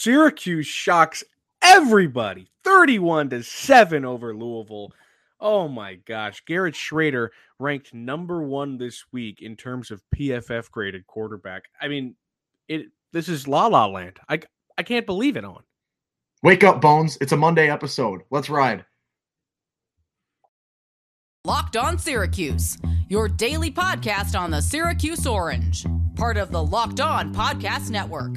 Syracuse shocks everybody 31 to 7 over Louisville. Oh my gosh. Garrett Shrader ranked number one this week in terms of PFF graded quarterback. I mean, it this is la la land. I I can't believe it on. Wake up, Bones. It's a Monday episode. Let's ride. Locked on Syracuse, your daily podcast on the Syracuse Orange, part of the Locked On Podcast Network.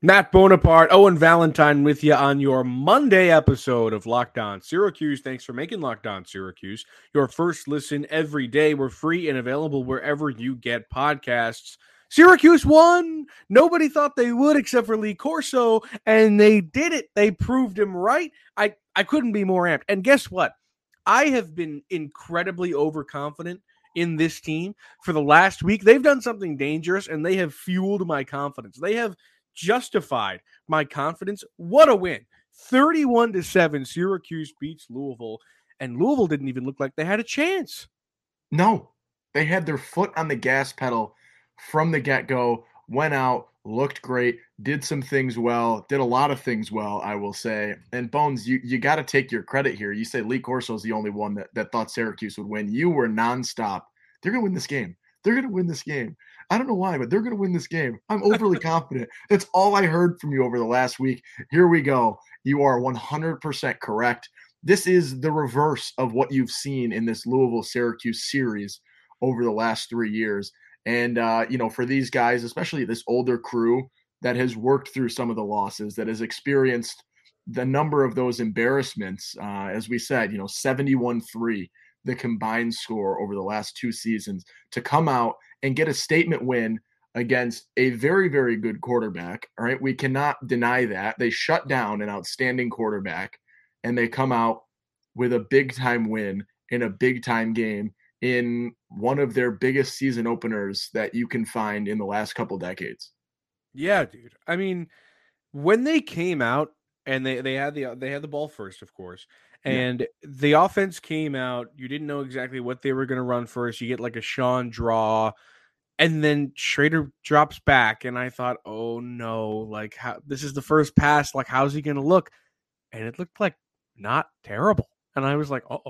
Matt Bonaparte, Owen Valentine with you on your Monday episode of Locked On Syracuse. Thanks for making Locked On Syracuse your first listen every day. We're free and available wherever you get podcasts. Syracuse won. Nobody thought they would except for Lee Corso, and they did it. They proved him right. I, I couldn't be more amped. And guess what? I have been incredibly overconfident in this team for the last week. They've done something dangerous and they have fueled my confidence. They have justified my confidence. What a win. 31 to 7 Syracuse beats Louisville and Louisville didn't even look like they had a chance. No. They had their foot on the gas pedal from the get-go, went out, looked great, did some things well, did a lot of things well, I will say. And Bones, you you got to take your credit here. You say Lee Corso is the only one that, that thought Syracuse would win. You were nonstop. They're gonna win this game. They're gonna win this game. I don't know why, but they're going to win this game. I'm overly confident. That's all I heard from you over the last week. Here we go. You are 100% correct. This is the reverse of what you've seen in this Louisville Syracuse series over the last three years. And, uh, you know, for these guys, especially this older crew that has worked through some of the losses, that has experienced the number of those embarrassments, uh, as we said, you know, 71 3, the combined score over the last two seasons, to come out and get a statement win against a very, very good quarterback. All right. We cannot deny that. They shut down an outstanding quarterback and they come out with a big time win in a big time game in one of their biggest season openers that you can find in the last couple decades. Yeah, dude. I mean, when they came out and they they had the they had the ball first, of course, and yeah. the offense came out. You didn't know exactly what they were going to run first. You get like a Sean draw, and then Shrader drops back, and I thought, oh no, like how this is the first pass. Like how's he going to look? And it looked like not terrible. And I was like, oh.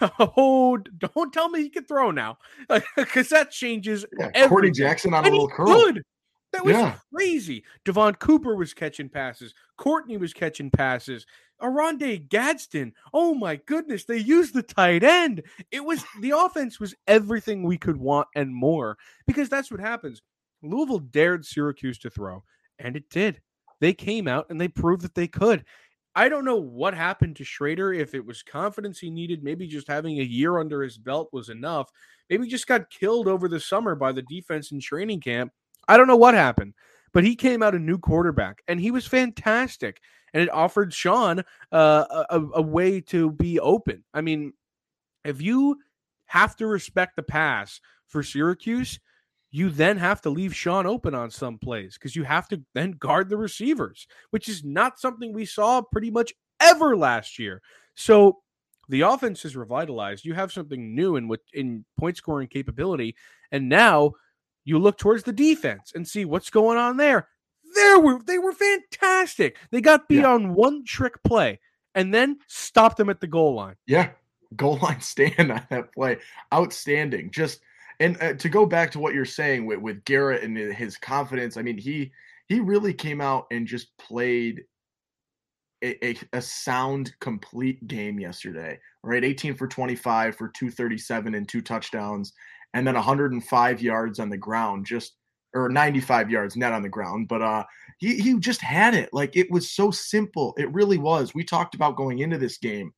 Oh, don't tell me he can throw now, because that changes. Yeah, Courtney Jackson on a little curl. Good. That was yeah. crazy. Devaughn Cooper was catching passes. Courtney was catching passes. Oronde Gadsden. Oh my goodness, they used the tight end. It was the offense was everything we could want and more because that's what happens. Louisville dared Syracuse to throw, and it did. They came out and they proved that they could. I don't know what happened to Shrader, if it was confidence he needed, maybe just having a year under his belt was enough. Maybe just got killed over the summer by the defense in training camp. I don't know what happened, but he came out a new quarterback and he was fantastic and it offered Sean uh, a, a way to be open. I mean, if you have to respect the pass for Syracuse, you then have to leave Sean open on some plays because you have to then guard the receivers, which is not something we saw pretty much ever last year. So the offense is revitalized. You have something new in what in point scoring capability, and now you look towards the defense and see what's going on there they were they were fantastic. They got beat yeah. on one trick play and then stopped them at the goal line. Yeah, goal line stand on that play, outstanding. Just and uh, to go back to what you're saying with with Garrett and his confidence. I mean, he he really came out and just played a, a, a, sound, complete game yesterday. Right, 18 for 25 for 237 and two touchdowns, and then 105 yards on the ground. Just or 95 yards net on the ground, but uh, he he just had it. Like it was so simple. It really was. We talked about going into this game,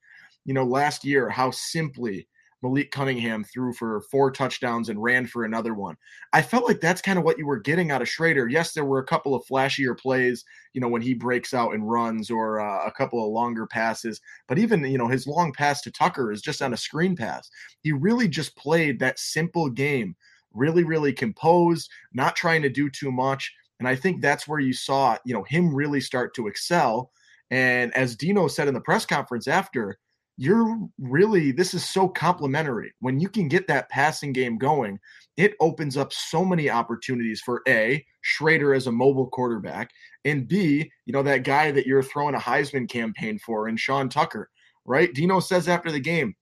you know, last year how simply Malik Cunningham threw for four touchdowns and ran for another one. I felt like that's kind of what you were getting out of Shrader. Yes, there were a couple of flashier plays, you know, when he breaks out and runs or uh, a couple of longer passes, but even, you know, his long pass to Tucker is just on a screen pass. He really just played that simple game, really, really composed, not trying to do too much. And I think that's where you saw, you know, him really start to excel. And as Dino said in the press conference after, you're really this is so complimentary when you can get that passing game going it opens up so many opportunities for a shrader as a mobile quarterback and b you know that guy that you're throwing a heisman campaign for and sean tucker right dino says after the game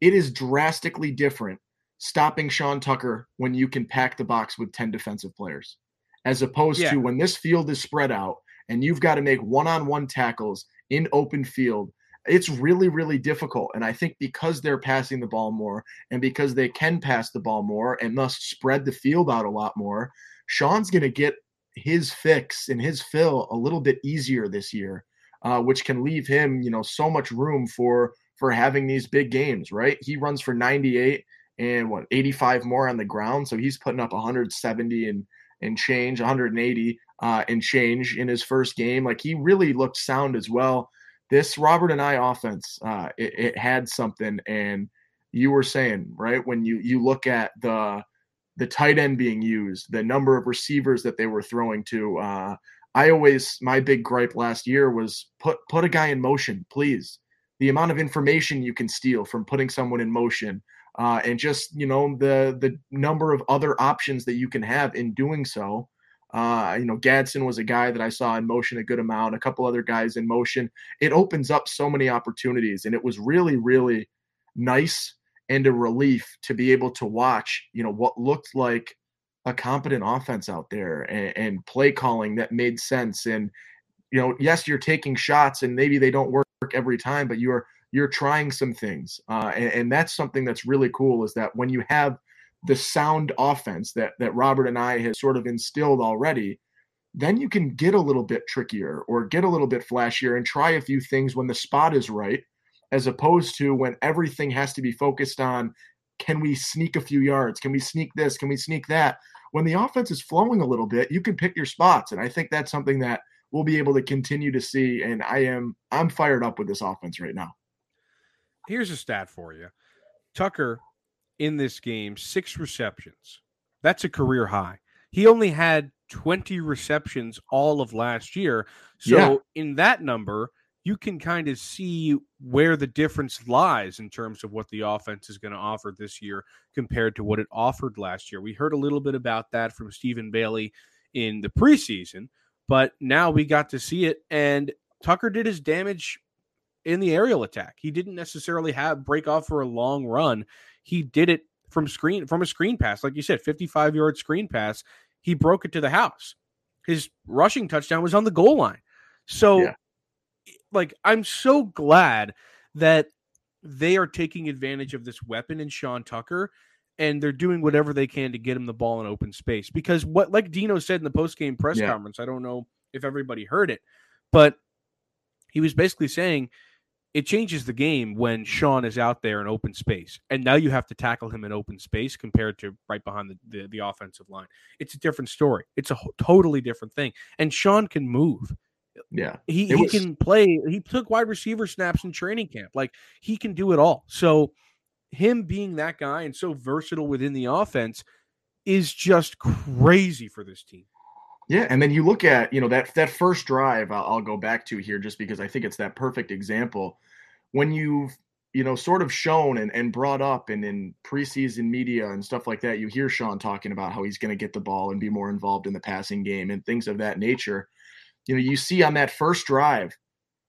it is drastically different stopping sean tucker when you can pack the box with 10 defensive players as opposed yeah. to when this field is spread out and you've got to make one-on-one tackles in open field it's really really difficult. And i think because they're passing the ball more and because they can pass the ball more and thus spread the field out a lot more sean's going to get his fix and his fill a little bit easier this year uh, which can leave him you know so much room for for having these big games right? He runs for 98 and what 85 more on the ground. So he's putting up 170 and and change 180 uh, and change in his first game. Like he really looked sound as well this Robert Anae offense, uh, it, it, had something. And you were saying right when you you look at the the tight end being used, the number of receivers that they were throwing to. Uh, I always my big gripe last year was put put a guy in motion, please. The amount of information you can steal from putting someone in motion, uh, and just you know the the number of other options that you can have in doing so. Uh, you know, Gadsden was a guy that I saw in motion a good amount, a couple other guys in motion. It opens up so many opportunities, and it was really, really nice and a relief to be able to watch, you know, what looked like a competent offense out there and, and play calling that made sense. And, you know, yes, you're taking shots and maybe they don't work every time, but you're you're trying some things. Uh, and, and that's something that's really cool is that when you have the sound offense that that Robert Anae has sort of instilled already, then you can get a little bit trickier or get a little bit flashier and try a few things when the spot is right, as opposed to when everything has to be focused on can we sneak a few yards? Can we sneak this? Can we sneak that? When the offense is flowing a little bit, you can pick your spots. And I think that's something that we'll be able to continue to see. And I am I'm fired up with this offense right now. Here's a stat for you. Tucker in this game, six receptions. That's a career high. He only had 20 receptions all of last year. So, yeah. in that number, you can kind of see where the difference lies in terms of what the offense is going to offer this year compared to what it offered last year. We heard a little bit about that from Stephen Bailey in the preseason, but now we got to see it. And Tucker did his damage in the aerial attack. He didn't necessarily have break off for a long run he did it from screen from a screen pass, like you said, 55 yard screen pass. He broke it to the house. His rushing touchdown was on the goal line. So, yeah. like, I'm so glad that they are taking advantage of this weapon in Sean Tucker and they're doing whatever they can to get him the ball in open space. Because what, like Dino said in the post game press yeah. conference, I don't know if everybody heard it, but he was basically saying it changes the game when Sean is out there in open space, and now you have to tackle him in open space compared to right behind the, the, the offensive line. It's a different story. It's a totally different thing. And Sean can move. Yeah, he, he was... can play. He took wide receiver snaps in training camp. Like he can do it all. So him being that guy and so versatile within the offense is just crazy for this team. Yeah, and then you look at you know that that first drive. I'll, I'll, go back to here just because I think it's that perfect example when you've you know sort of shown and, and brought up and in preseason media and stuff like that. You hear Sean talking about how he's going to get the ball and be more involved in the passing game and things of that nature. You know, you see on that first drive,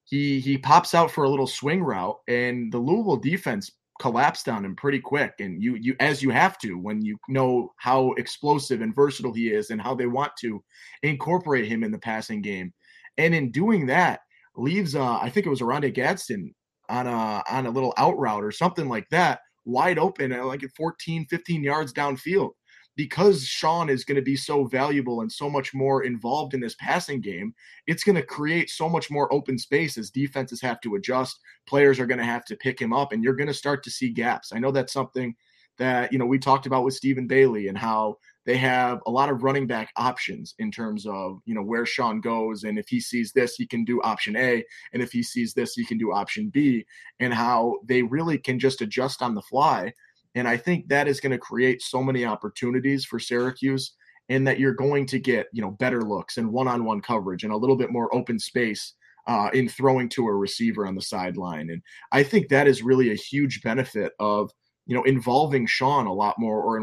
he he pops out for a little swing route, and the Louisville defense collapsed on him pretty quick and you you as you have to when you know how explosive and versatile he is and how they want to incorporate him in the passing game and in doing that leaves uh i think it was Oronde Gadsden on a on a little out route or something like that wide open like at like 14 15 yards downfield because Sean is going to be so valuable and so much more involved in this passing game, it's going to create so much more open space as defenses have to adjust. Players are going to have to pick him up, and you're going to start to see gaps. I know that's something that you know we talked about with Stephen Bailey and how they have a lot of running back options in terms of you know where Sean goes and if he sees this he can do option A and if he sees this he can do option B and how they really can just adjust on the fly. And I think that is going to create so many opportunities for Syracuse and that you're going to get you know better looks and one-on-one coverage and a little bit more open space uh, in throwing to a receiver on the sideline. And I think that is really a huge benefit of you know, involving Sean a lot more or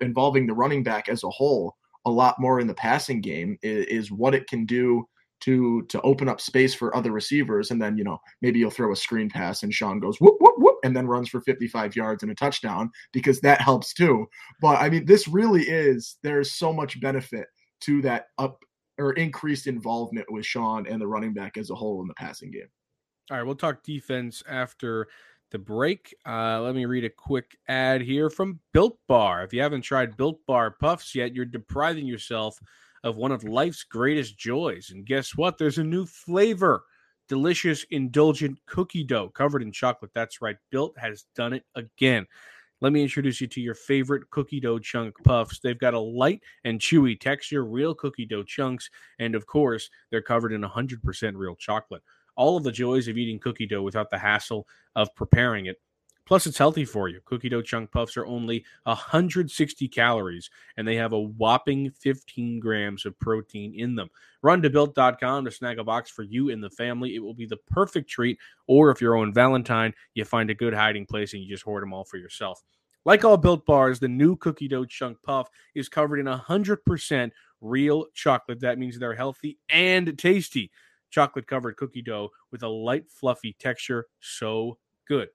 involving the running back as a whole a lot more in the passing game is, is, what it can do to to open up space for other receivers. And then, you know, maybe you'll throw a screen pass and Sean goes whoop, whoop, whoop, and then runs for 55 yards and a touchdown because that helps too. But I mean, this really is there's so much benefit to that up or increased involvement with Sean and the running back as a whole in the passing game. All right, we'll talk defense after the break. Uh, let me read a quick ad here from Built Bar. If you haven't tried Built Bar Puffs yet, you're depriving yourself of one of life's greatest joys. And guess what? There's a new flavor delicious, indulgent cookie dough covered in chocolate. That's right. Built has done it again. Let me introduce you to your favorite cookie dough chunk puffs. They've got a light and chewy texture, real cookie dough chunks, and of course, they're covered in 100% real chocolate all of the joys of eating cookie dough without the hassle of preparing it. Plus, it's healthy for you. Cookie dough chunk puffs are only 160 calories and they have a whopping 15 grams of protein in them. Run to built.com to snag a box for you and the family. It will be the perfect treat. Or if you're on Valentine, you find a good hiding place and you just hoard them all for yourself. Like all built bars, the new cookie dough chunk puff is covered in 100% real chocolate. That means they're healthy and tasty chocolate covered cookie dough with a light, fluffy texture. So good.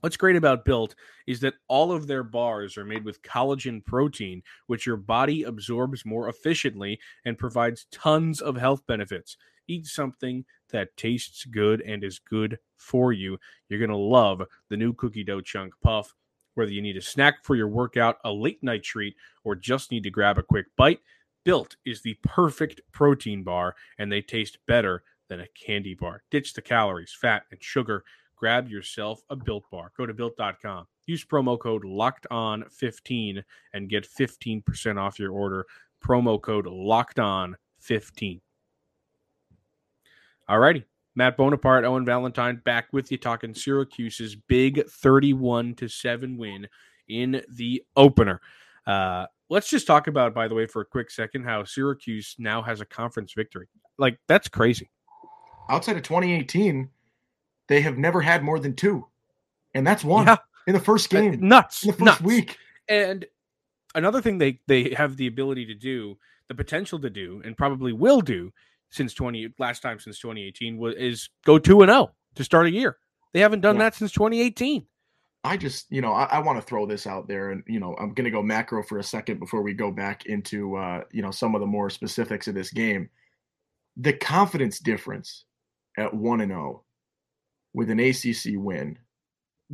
What's great about Built is that all of their bars are made with collagen protein, which your body absorbs more efficiently and provides tons of health benefits. Eat something that tastes good and is good for you. You're going to love the new cookie dough chunk puff. Whether you need a snack for your workout, a late night treat, or just need to grab a quick bite, Built is the perfect protein bar, and they taste better than a candy bar. Ditch the calories, fat, and sugar. Grab yourself a Built bar. Go to built.com. Use promo code locked on 15 and get 15% off your order. Promo code locked on 15. All righty. Matt Bonaparte, Owen Valentine back with you talking Syracuse's big 31 to 7 win in the opener. Uh, let's just talk about, by the way, for a quick second, how Syracuse now has a conference victory. Like that's crazy. Outside of 2018, they have never had more than two, and that's one yeah. in the first uh, game. Uh, nuts. In the first nuts. week. And another thing they they have the ability to do, the potential to do, and probably will do since 20 last time since 2018 was is go two and zero oh to start a year. They haven't done yeah. that since 2018. I just, you know, I, I want to throw this out there, and you know, I'm going to go macro for a second before we go back into, uh, you know, some of the more specifics of this game. The confidence difference at one and zero oh with an ACC win,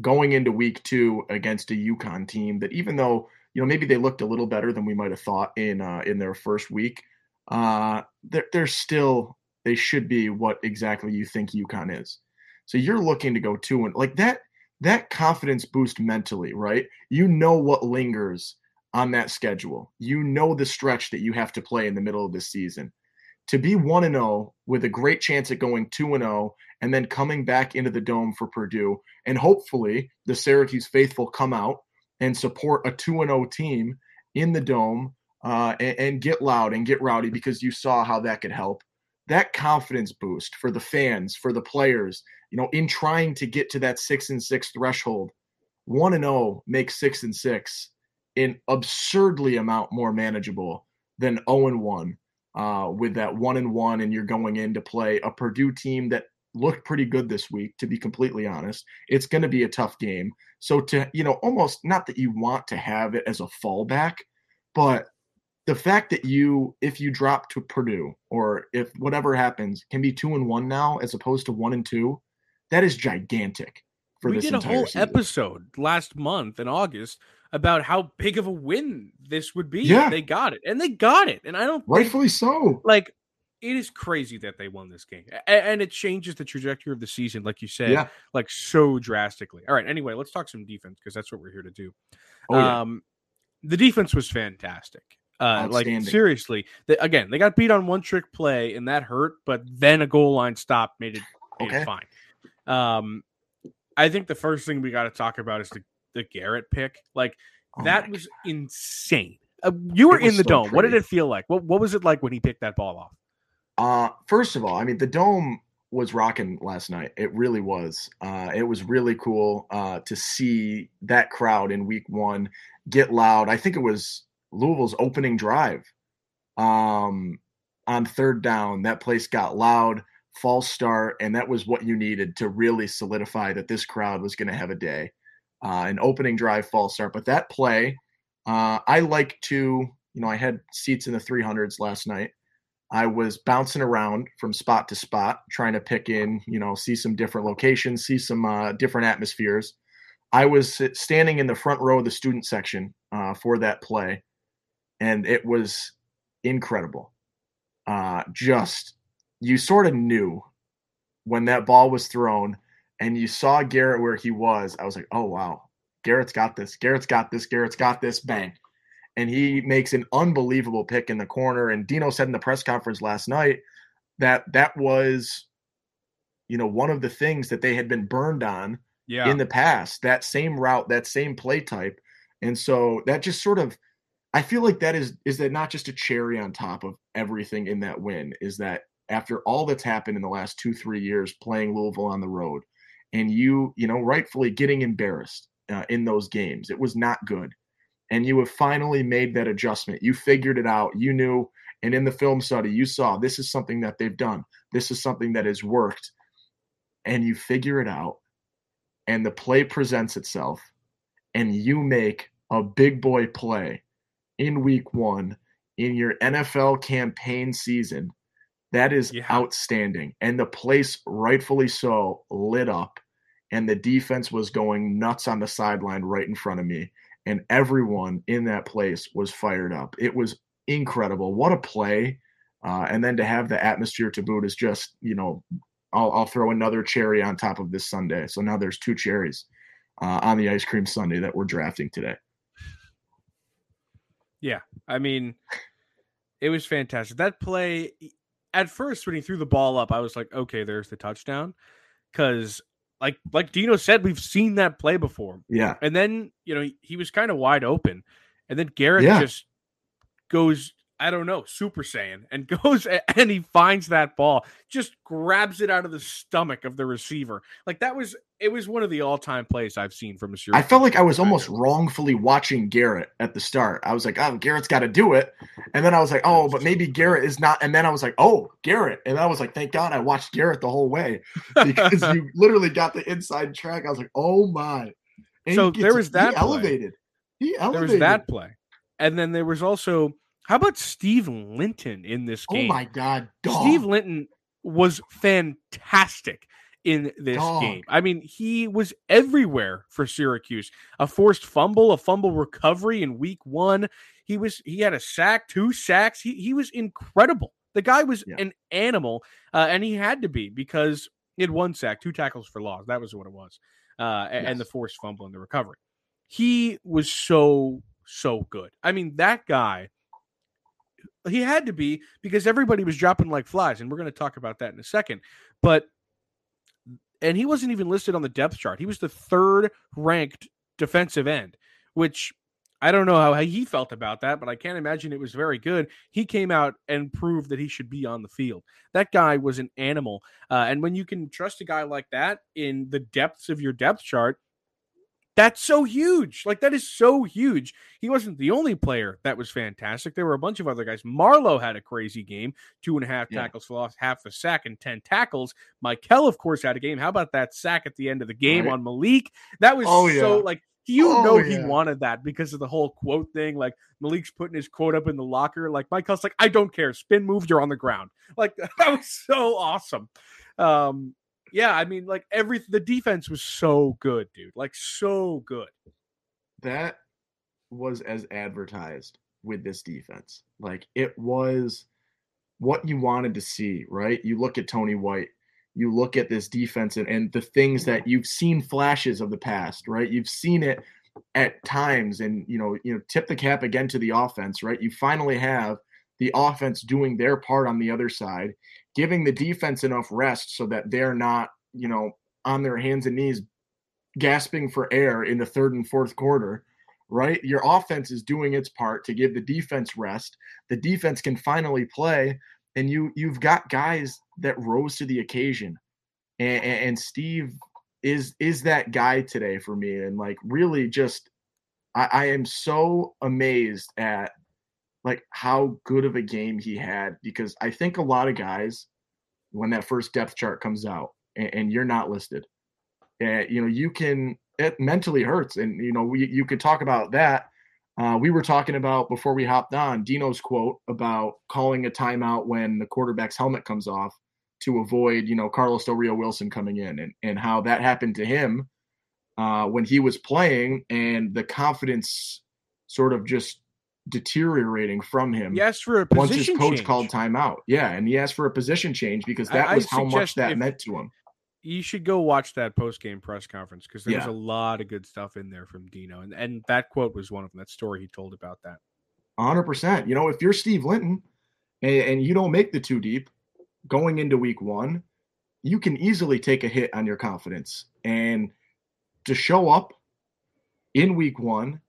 going into week two against a UConn team that, even though you know maybe they looked a little better than we might have thought in uh, in their first week, uh, they're, they're still they should be what exactly you think UConn is. So you're looking to go two and like that that confidence boost mentally, right? You know what lingers on that schedule. You know the stretch that you have to play in the middle of the season. To be 1 and 0 with a great chance at going 2 and 0 and then coming back into the dome for Purdue and hopefully the Syracuse faithful come out and support a 2 and 0 team in the dome uh, and, and get loud and get rowdy because you saw how that could help. That confidence boost for the fans, for the players, you know, in trying to get to that six and six threshold, one and zero oh makes six and six an absurdly amount more manageable than zero oh and one. Uh, with that one and one, and you're going in to play a Purdue team that looked pretty good this week. To be completely honest, it's going to be a tough game. So to you know, almost not that you want to have it as a fallback, but the fact that you, if you drop to Purdue or if whatever happens, can be two and one now as opposed to one and two that is gigantic for we did a whole season. episode last month in August about how big of a win this would be. Yeah. They got it. And they got it. And I don't think, Rightfully so. like it is crazy that they won this game. And it changes the trajectory of the season, like you said, Yeah. like so drastically. All right. Anyway, let's talk some defense because that's what we're here to do. Oh, yeah. Um, the defense was fantastic. Uh, like seriously, they, again, they got beat on one trick play, and that hurt. But then a goal line stop made it, made it fine. Um, I think the first thing we got to talk about is the the Garrett pick. Like Oh that was insane. Uh, you were in the so dome. What did it feel like? What What was it like when he picked that ball off? Uh, first of all, I mean, the dome was rocking last night. It really was. Uh, it was really cool uh, to see that crowd in week one get loud. I think it was Louisville's opening drive um, on third down. That place got loud, false start, and that was what you needed to really solidify that this crowd was going to have a day. Uh, an opening drive, false start. But that play, uh, I like to, you know, I had seats in the 300s last night. I was bouncing around from spot to spot, trying to pick in, you know, see some different locations, see some uh, different atmospheres. I was standing in the front row of the student section uh, for that play, and it was incredible. Uh, just, you sort of knew when that ball was thrown and you saw Garrett where he was. I was like, oh, wow, Garrett's got this. Garrett's got this. Garrett's got this. Bang and he makes an unbelievable pick in the corner. And Dino said in the press conference last night that that was, you know, one of the things that they had been burned on Yeah, in the past. That same route, that same play type, and so that just sort of, I feel like that is is that not just a cherry on top of everything in that win. Is that after all that's happened in the last two three years playing Louisville on the road, and you you know rightfully getting embarrassed uh, in those games, it was not good and you have finally made that adjustment. You figured it out. You knew, and in the film study, you saw this is something that they've done. This is something that has worked, and you figure it out, and the play presents itself, and you make a big boy play in week one in your NFL campaign season. That is Yeah. outstanding. And the place, rightfully so, lit up, and the defense was going nuts on the sideline right in front of me and everyone in that place was fired up. It was incredible. What a play! Uh, and then to have the atmosphere to boot is just, you know, I'll, I'll throw another cherry on top of this sundae. So now there's two cherries uh, on the ice cream sundae that we're drafting today. I mean, it was fantastic. That play, at first, when he threw the ball up, I was like, okay, there's the touchdown. Because, like, like Dino said, we've seen that play before. Yeah, And then, you know, he, he was kind of wide open. And then Garrett Yeah. just goes, I don't know, Super Saiyan, and goes and he finds that ball, just grabs it out of the stomach of the receiver. Like that was, it was one of the all time plays I've seen from a I Syracuse felt like I was almost wrongfully watching Garrett at the start. I was like, oh, Garrett's got to do it. And then I was like, oh, but maybe Garrett is not. And then I was like, oh, Garrett. And I was like, thank God I watched Garrett the whole way because you literally got the inside track. I was like, oh my. And So he there was that He play. elevated. He there was that play. And then there was also, how about Steve Linton in this game? Oh my God. Dog. Steve Linton was fantastic in this Dog. game. I mean, he was everywhere for Syracuse. A forced fumble, a fumble recovery in week one. He was he had a sack, two sacks. He he was incredible. The guy was Yeah. an animal, uh, and he had to be because he had one sack, two tackles for loss. That was what it was, uh, a- and the forced fumble and the recovery. He was so so good. I mean, that guy he had to be because everybody was dropping like flies, and we're going to talk about that in a second. But and he wasn't even listed on the depth chart. He was the third ranked defensive end, which I don't know how he felt about that, but I can't imagine it was very good. He came out and proved that he should be on the field. That guy was an animal, uh, and when you can trust a guy like that in the depths of your depth chart. That's so huge. Like that is so huge. He wasn't the only player that was fantastic. There were a bunch of other guys. Marlowe had a crazy game, two and a half Yeah. tackles for loss, half a sack, and ten tackles. Michael, of course, had a game. How about that sack at the end of the game Right. on Malik? That was Oh, so yeah. like you Oh, know he yeah. wanted that because of the whole quote thing. Like Malik's putting his quote up in the locker. Like Michael's like, I don't care. Spin move, you're on the ground. Like that was so awesome. Um, yeah, I mean, like every the defense was so good, dude. Like so good. that was as advertised with this defense. Like it was what you wanted to see, right? You look at Tony White, you look at this defense and, and the things that you've seen flashes of the past, right? You've seen it at times and you know, you know, tip the cap again to the offense, right? You finally have the offense doing their part on the other side, giving the defense enough rest so that they're not, you know, on their hands and knees gasping for air in the third and fourth quarter right? Your offense is doing its part to give the defense rest. The defense can finally play, and you you've got guys that rose to the occasion. And, and Steve is is that guy today for me, and like really just I, I am so amazed at like how good of a game he had because I think a lot of guys when that first depth chart comes out and, and you're not listed, and you know you can it mentally hurts. And you know, we you could talk about that. Uh, we were talking about before we hopped on Dino's quote about calling a timeout when the quarterback's helmet comes off to avoid, you know, Carlos Del Rio Wilson coming in, and and how that happened to him uh, when he was playing, and the confidence sort of just deteriorating from him. He asked for a position once his coach change. called timeout. Yeah, and he asked for a position change because that I- was I how much that meant to him. you should go watch that post game press conference because there's Yeah. a lot of good stuff in there from Dino, and and that quote was one of them. That story he told about that. hundred percent. You know, if you're Steve Linton and, and you don't make the two deep going into week one, you can easily take a hit on your confidence. And to show up in week one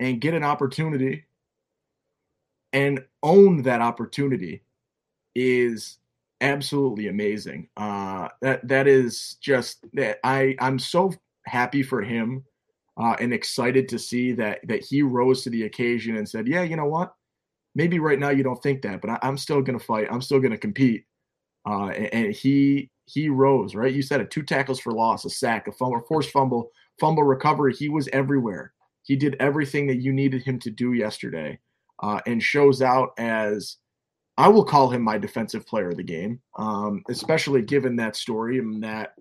and get an opportunity and own that opportunity is absolutely amazing. Uh, that that is just that I I'm so happy for him uh, and excited to see that that he rose to the occasion and said, "Yeah, you know what? Maybe right now you don't think that, but I, I'm still to fight. I'm still to compete." Uh, and, and he he rose right. You said it: two tackles for loss, a sack, a fumble, forced fumble, fumble recovery. He was everywhere. He did everything that you needed him to do yesterday, uh, and shows out as I will call him my defensive player of the game, um, especially given that story and that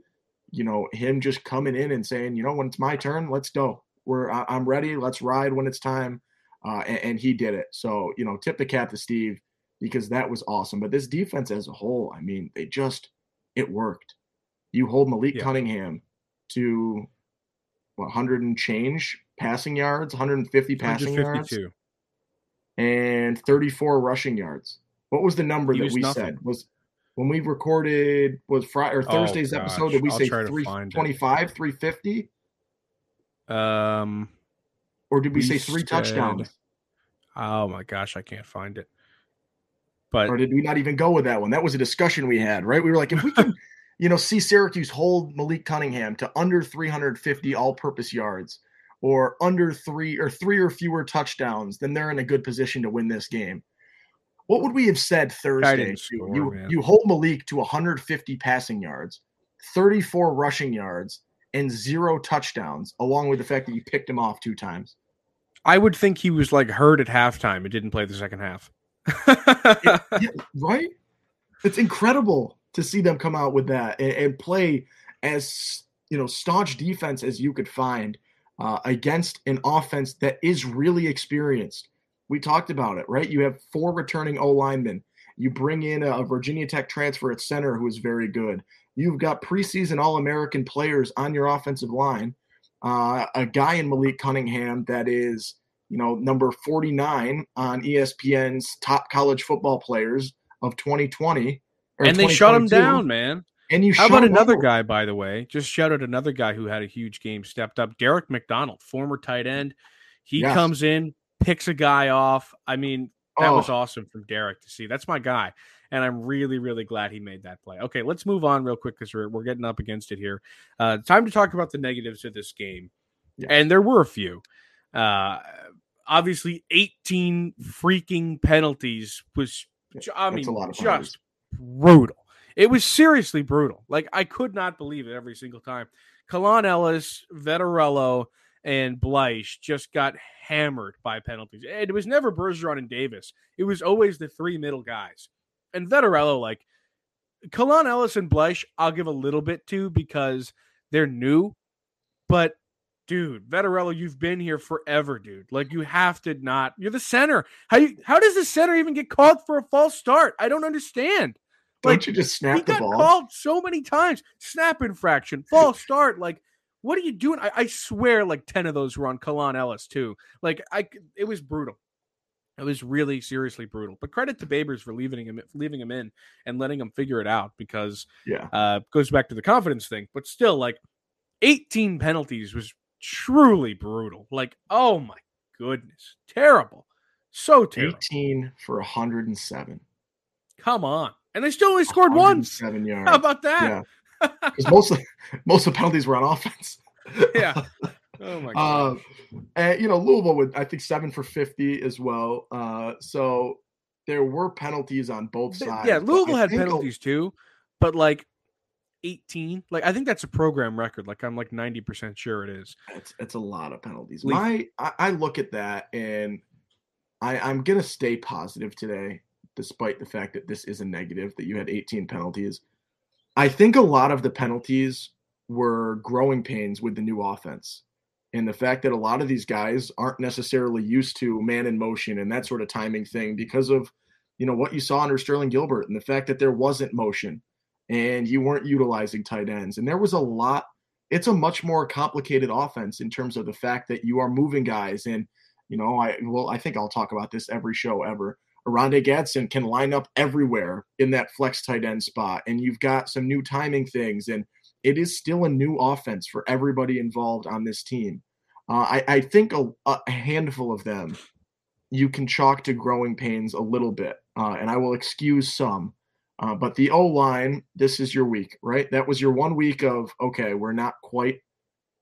you know him just coming in and saying, you know, when it's my turn, let's go. We're I- I'm ready. Let's ride when it's time. Uh, and, and he did it. So you know, tip the cap to Steve because that was awesome. But this defense as a whole, I mean, they just it worked. You hold Malik Yeah. Cunningham to what, 100 and change passing yards, 150 passing yards, 152. And 34 rushing yards. What was the number He that we nothing. said? Was when we recorded was Friday or Oh, Thursday's gosh. episode? Did we I'll say try to find it. 325, 350, Um. or did we, We say three said- touchdowns? Oh my gosh, I can't find it. But or did we not even go with that one? That was a discussion we had, right? We were like, if we can, you know, see Syracuse hold Malik Cunningham to under 350 all-purpose yards, or under three or three or fewer touchdowns, then they're in a good position to win this game. What would we have said Thursday? score, you man. you hold Malik to 150 passing yards, 34 rushing yards, and zero touchdowns, along with the fact that you picked him off two times. I would think he was like hurt at halftime and didn't play the second half. Yeah, right? It's incredible to see them come out with that and, and play as you know staunch defense as you could find uh, against an offense that is really experienced. We talked about it, right? You have four returning O linemen. You bring in a Virginia Tech transfer at center who is very good. You've got preseason All American players on your offensive line. Uh, a guy in Malik Cunningham that is you know, number 49 on ESPN's top college football players of 2020. and they shut him down, man. And you How about another guy, by the way? Just shout out another guy who had a huge game, stepped up. Derek McDonald, former tight end. He Yes. comes in, picks a guy off. I mean, that was Oh. awesome from Derek to see. That's my guy. And I'm really, really glad he made that play. Okay, let's move on real quick because we're, we're getting up against it here. Uh, time to talk about the negatives of this game. Yeah. And there were a few. Uh, obviously, 18 freaking penalties was, I mean, a lot of just brutal. It was seriously brutal. Like I could not believe it every single time. Kalon Ellis, Vettorello, and Bleish just got hammered by penalties. And it was never Bergeron and Davis. It was always the three middle guys. And Vettorello, like Kalon Ellis and Bleish, I'll give a little bit to because they're new, but dude, Vettorello, you've been here forever, dude. Like you have to not. You're the center. How you? How does the center even get called for a false start? I don't understand. Don't Like, you just snap the got ball? called so many times. Snap infraction, false start. Like, what are you doing? I, I swear, like ten of those were on Kalan Ellis too. Like, I it was brutal. It was really seriously brutal. But credit to Babers for leaving him leaving him in and letting him figure it out because Yeah. uh goes back to the confidence thing. But still, like 18 penalties was truly brutal. Like, oh my goodness, terrible. So terrible. 18 for 107. Come on. And they still only scored once. Seven yards. How about that? Yeah. Because most of most of the penalties were on offense. Yeah. Oh my god. Uh, and you know, Louisville would I think seven for 50 as well. Uh, so there were penalties on both sides. yeah, Louisville had penalties too, but like 18. Like I think that's a program record. Like I'm like 90% sure it is. It's, it's a lot of penalties. My I, I look at that and I, I'm gonna stay positive today, despite the fact that this is a negative that you had 18 penalties. I think a lot of the penalties were growing pains with the new offense. And the fact that a lot of these guys aren't necessarily used to man in motion and that sort of timing thing because of you know what you saw under Sterling Gilbert and the fact that there wasn't motion and you weren't utilizing tight ends. And there was a lot it's a much more complicated offense in terms of the fact that you are moving guys and you know i well i think i'll talk about this every show ever Oronde Gadsden can line up everywhere in that flex tight end spot and you've got some new timing things and it is still a new offense for everybody involved on this team uh, I, I think a, a handful of them you can chalk to growing pains a little bit uh, and i will excuse some uh, but the O line, this is your week, right? That was your one week of okay, we're not quite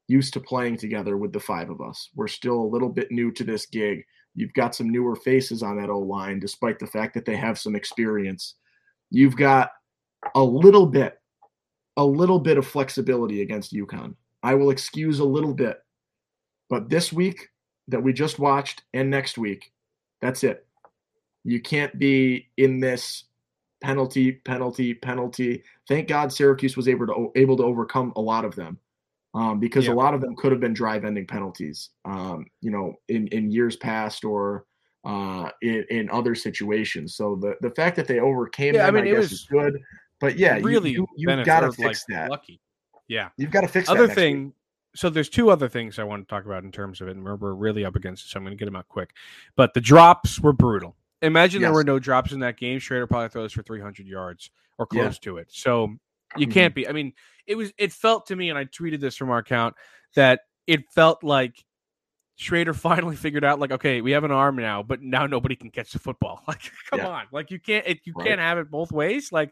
used to playing together with the five of us. We're still a little bit new to this gig. You've got some newer faces on that O line, despite the fact that they have some experience. You've got a little bit, a little bit of flexibility against UConn. I will excuse a little bit, but this week that we just watched and next week, that's it. You can't be in this penalty, penalty, penalty. Thank God Syracuse was able to able to overcome a lot of them, um, because Yeah. a lot of them could have been drive-ending penalties. Um, you know, in in years past or uh, in in other situations. So the the fact that they overcame Yeah, I them, I, mean, it guess, was is good. But yeah, really you, you, benefit- got to fix like, that. Lucky. Yeah. You've got to fix that. other next week. thing so there's two other things i want to talk about in terms of it and we're, we're really up against it so i'm going to get them out quick but the drops were brutal imagine there were no drops in that game Shrader probably throws for 300 yards or Yeah. close to it so you Mhm. can't be i mean it was it felt to me and i tweeted this from our account that it felt like Shrader finally figured out like okay we have an arm now but now nobody can catch the football like come Yeah. on like you can't it, you Right. can't have it both ways like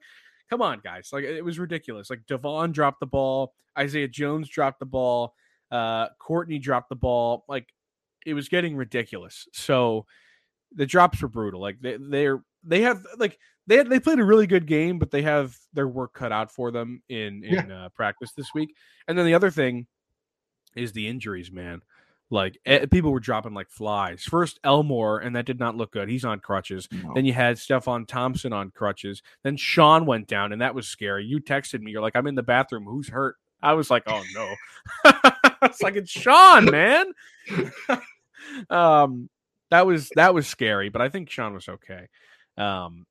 come on guys like it was ridiculous like devon dropped the ball isaiah jones dropped the ball uh courtney dropped the ball like it was getting ridiculous so the drops were brutal like they they're they have like they had, they played a really good game but they have their work cut out for them in in uh, practice this week and then the other thing is the injuries man like eh, people were dropping like flies first elmore and that did not look good he's on crutches No. then you had Stefon Thompson on crutches. Then Sean went down, and that was scary. You texted me, you're like, I'm in the bathroom. Who's hurt? I was like, oh no. it's like it's Sean, man. um, that was that was scary, but I think Sean was okay. Um,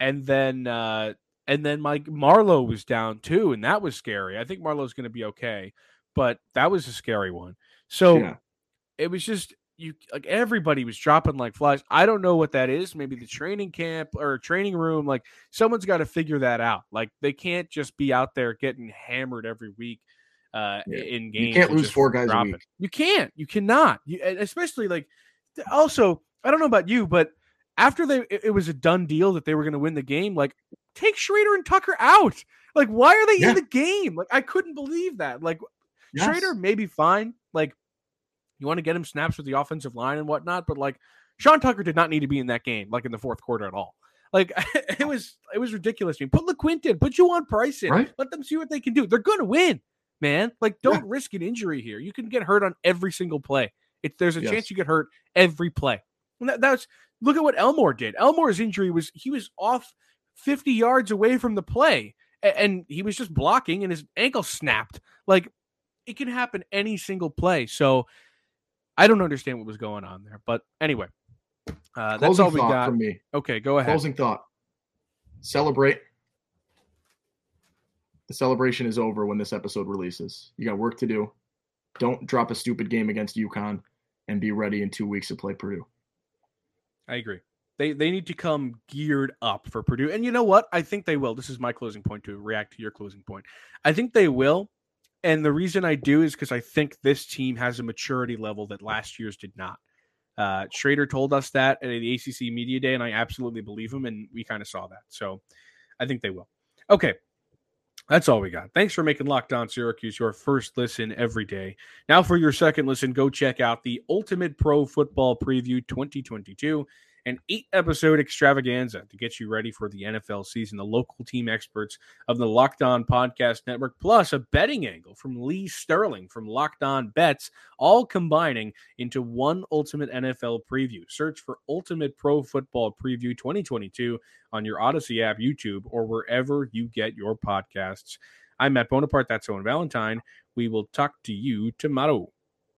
and then uh, and then Mike Marlowe was down too, and that was scary. I think Marlowe's going to be okay, but that was a scary one. So Yeah. it was just you like everybody was dropping like flies. I don't know what that is. Maybe the training camp or training room. Like someone's got to figure that out. Like they can't just be out there getting hammered every week uh Yeah. in games. You can't lose four guys a week. You can't. You cannot. You especially like also. I don't know about you, but after they it, it was a done deal that they were going to win the game. Like take Shrader and Tucker out. Like why are they Yeah. in the game? Like I couldn't believe that. Like Yes. Shrader maybe fine. Like you want to get him snaps with the offensive line and whatnot, but like Sean Tucker did not need to be in that game, like in the fourth quarter at all. Like it was, it was ridiculous. I mean, put LeQuint in, put Juwaun Price in, Right. let them see what they can do. They're gonna win, man. Like don't risk an injury here. You can get hurt on every single play. It's there's a Yes. chance you get hurt every play. And that, that's look at what Elmore did. Elmore's injury was he was off 50 yards away from the play, a- and he was just blocking, and his ankle snapped. Like it can happen any single play. So I don't understand what was going on there. But anyway, uh, that's all we got. From me. Okay, go ahead. Closing thought. Celebrate. The celebration is over when this episode releases. You got work to do. Don't drop a stupid game against UConn and be ready in two weeks to play Purdue. I agree. They they need to come geared up for Purdue. And you know what? I think they will. This is my closing point to react to your closing point. I think they will. And the reason I do is because I think this team has a maturity level that last year's did not. Uh, Shrader told us that at the ACC Media Day, and I absolutely believe him, and we kind of saw that. So I think they will. Okay, that's all we got. Thanks for making Locked On Syracuse your first listen every day. Now, for your second listen, go check out the Ultimate Pro Football Preview 2022 an eight episode extravaganza to get you ready for the NFL season. The local team experts of the Locked On Podcast Network, plus a betting angle from Lee Sterling from Locked On Bets, all combining into one ultimate NFL preview. Search for Ultimate Pro Football Preview 2022 on your Odyssey app, YouTube, or wherever you get your podcasts. I'm Matt Bonaparte. That's Owen Valentine. We will talk to you tomorrow.